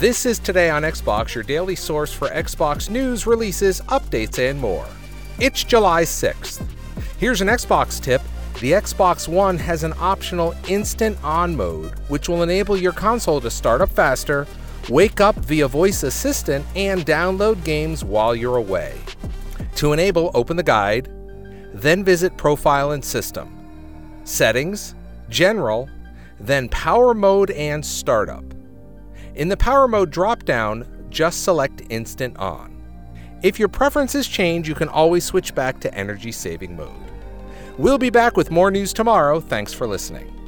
This is Today on Xbox, your daily source for Xbox news, releases, updates, and more. It's July 6th. Here's an Xbox tip the Xbox One has an optional Instant On mode, which will enable your console to start up faster, wake up via voice assistant, and download games while you're away. To enable, open the guide, then visit Profile and System, Settings, General, then Power Mode and Startup. In the Power Mode dropdown, just select Instant On. If your preferences change, you can always switch back to energy saving mode. We'll be back with more news tomorrow. Thanks for listening.